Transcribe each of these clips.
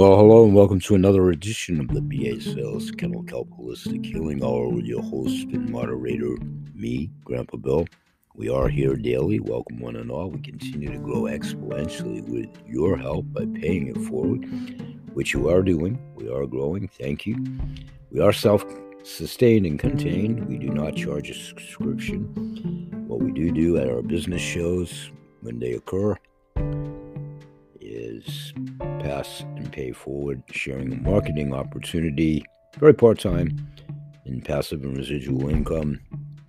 Well, hello and welcome to another edition of the BH Sales Kennel Kelp Holistic Healing Hour with your host and moderator, me, Grandpa Bill. We are here daily. Welcome, one and all. We continue to grow exponentially with your help by paying it forward, which you are doing. We are growing. Thank you. We are self sustained and contained. We do not charge a subscription. What we do do at our business shows when they occur is pass and pay forward, sharing a marketing opportunity, very part time, in passive and residual income.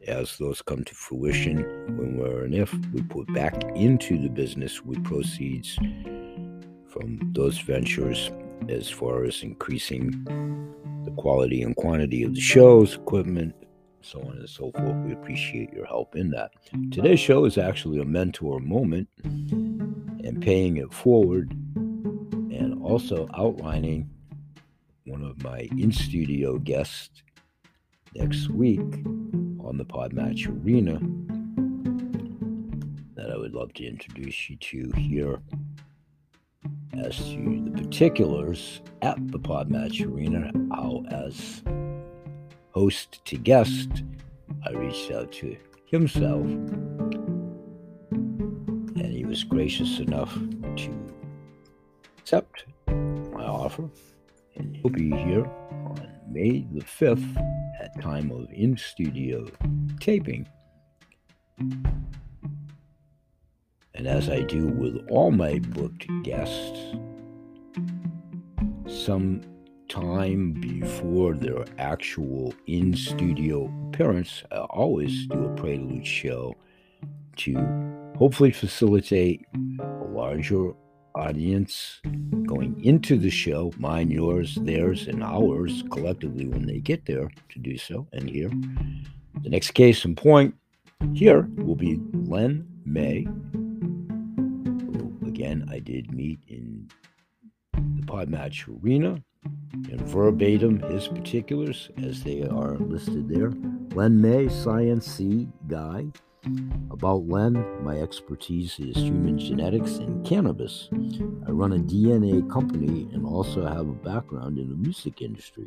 As those come to fruition, when we're and if we put back into the business with proceeds from those ventures as far as increasing the quality and quantity of the shows, equipment, so on and so forth. We appreciate your help in that. Today's show is actually a mentor moment and paying it forward also outlining one of my in studio guests next week on the Podmatch Arena that I would love to introduce you to here as to the particulars at the Podmatch Arena, how as host to guest, I reached out to himself and he was gracious enough to accept offer and he'll be here on May the 5th at time of in studio taping. And as I do with all my booked guests, some time before their actual in studio appearance, I always do a prelude show to hopefully facilitate a larger audience going into the show, mine, yours, theirs, and ours collectively when they get there to do so. And here, the next case in point here will be Len May. Who, again, I did meet in the Podmatch Arena and verbatim his particulars as they are listed there. Len May, Sciencey guy. About Len, my expertise is human genetics and cannabis. I run a DNA company and also have a background in the music industry.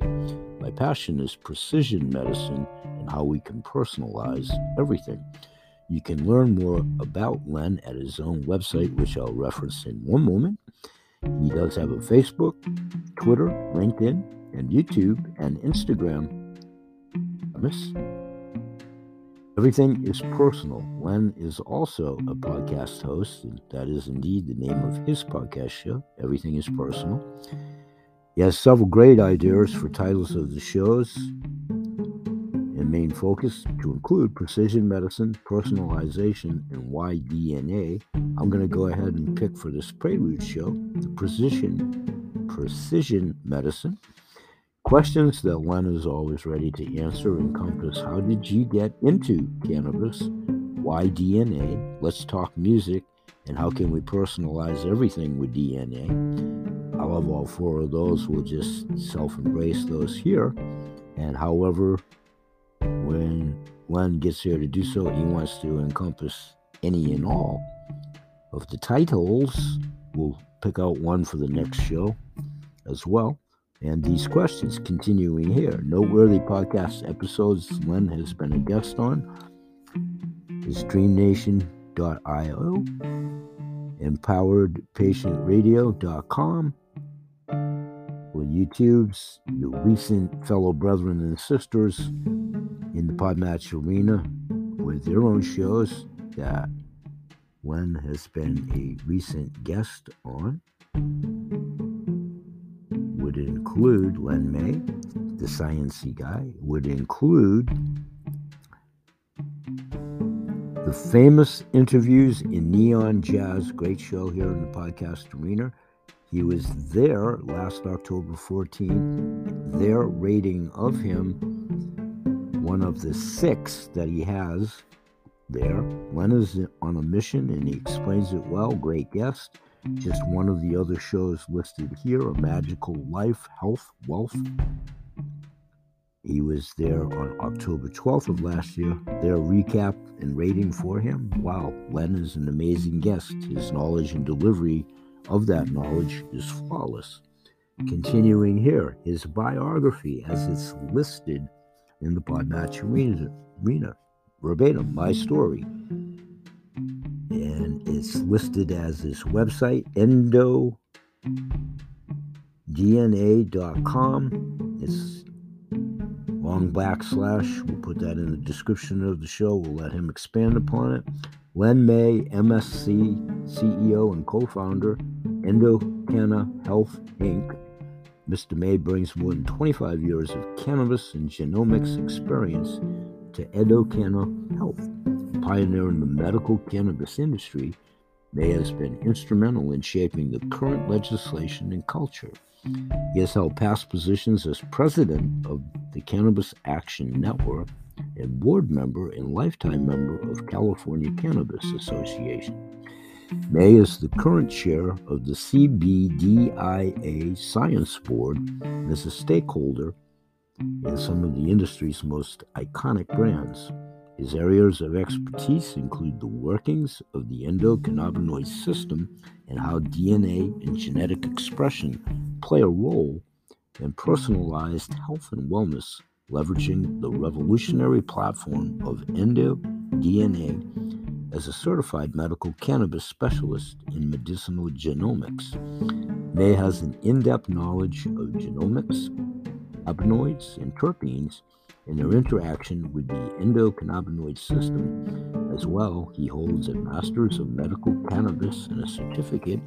My passion is precision medicine and how we can personalize everything. You can learn more about Len at his own website, which I'll reference in one moment. He does have a Facebook, Twitter, LinkedIn, and YouTube and Instagram. Miss. Everything is personal. Len is also a podcast host, and that is indeed the name of his podcast show. Everything is personal. He has several great ideas for titles of the shows and main focus to include precision medicine, personalization, and why DNA. I'm going to go ahead and pick for this prelude show the precision precision medicine Questions that Len is always ready to answer encompass how did you get into cannabis? Why DNA? Let's talk music. And how can we personalize everything with DNA? I love all four of those. We'll just self embrace those here. And however, when Len gets here to do so, he wants to encompass any and all of the titles. We'll pick out one for the next show as well and these questions continuing here. Noteworthy podcast episodes Len has been a guest on. Is dreamnation.io, empoweredpatientradio.com, well, YouTube's recent fellow brethren and sisters in the Podmatch arena with their own shows that Len has been a recent guest on would include Len May, the sciencey guy, would include the famous interviews in Neon Jazz, great show here in the podcast arena. He was there last October 14th. Their rating of him, one of the six that he has there. Len is on a mission and he explains it well. Great guest. Just one of the other shows listed here A Magical Life, Health, Wealth. He was there on October 12th of last year. Their recap and rating for him wow, Len is an amazing guest. His knowledge and delivery of that knowledge is flawless. Continuing here, his biography as it's listed in the Podmatch Arena, arena verbatim, my story. And it's listed as his website, endodna.com. It's long backslash. We'll put that in the description of the show. We'll let him expand upon it. Len May, MSc, CEO and co founder, Endocanna Health Inc. Mr. May brings more than 25 years of cannabis and genomics experience to Endocanna Health. Pioneer in the medical cannabis industry, May has been instrumental in shaping the current legislation and culture. He has held past positions as president of the Cannabis Action Network and board member and lifetime member of California Cannabis Association. May is the current chair of the CBDIA Science Board and is a stakeholder in some of the industry's most iconic brands. His areas of expertise include the workings of the endocannabinoid system and how DNA and genetic expression play a role in personalized health and wellness, leveraging the revolutionary platform of EndoDNA as a certified medical cannabis specialist in medicinal genomics. May has an in depth knowledge of genomics, cannabinoids, and terpenes and their interaction with the endocannabinoid system. As well, he holds a Master's of Medical Cannabis and a certificate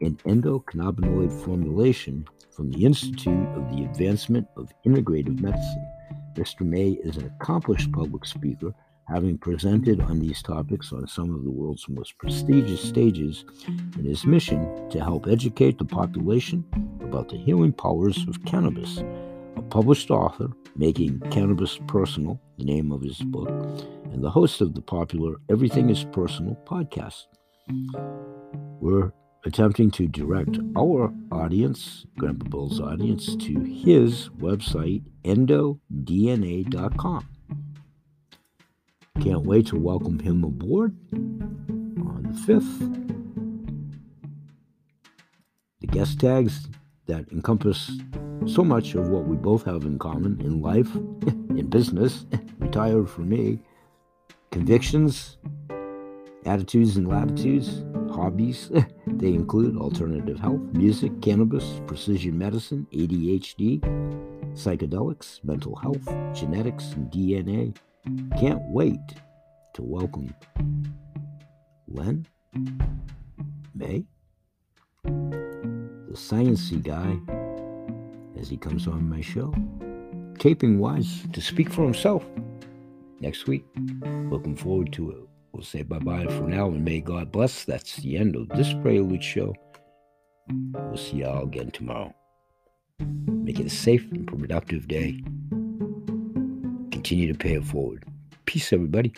in endocannabinoid formulation from the Institute of the Advancement of Integrative Medicine. Mr. May is an accomplished public speaker, having presented on these topics on some of the world's most prestigious stages in his mission to help educate the population about the healing powers of cannabis a published author, Making Cannabis Personal, the name of his book, and the host of the popular Everything is Personal podcast. We're attempting to direct our audience, Grandpa Bill's audience, to his website, endodna.com. Can't wait to welcome him aboard on the 5th. The guest tags that encompass so much of what we both have in common in life, in business, retired for me, convictions, attitudes and latitudes, hobbies. they include alternative health, music, cannabis, precision medicine, ADHD, psychedelics, mental health, genetics, and DNA. Can't wait to welcome Len May, the sciencey guy as he comes on my show, taping wise, to speak for himself next week. Looking forward to it. We'll say bye bye for now and may God bless. That's the end of this Prelude show. We'll see y'all again tomorrow. Make it a safe and productive day. Continue to pay it forward. Peace, everybody.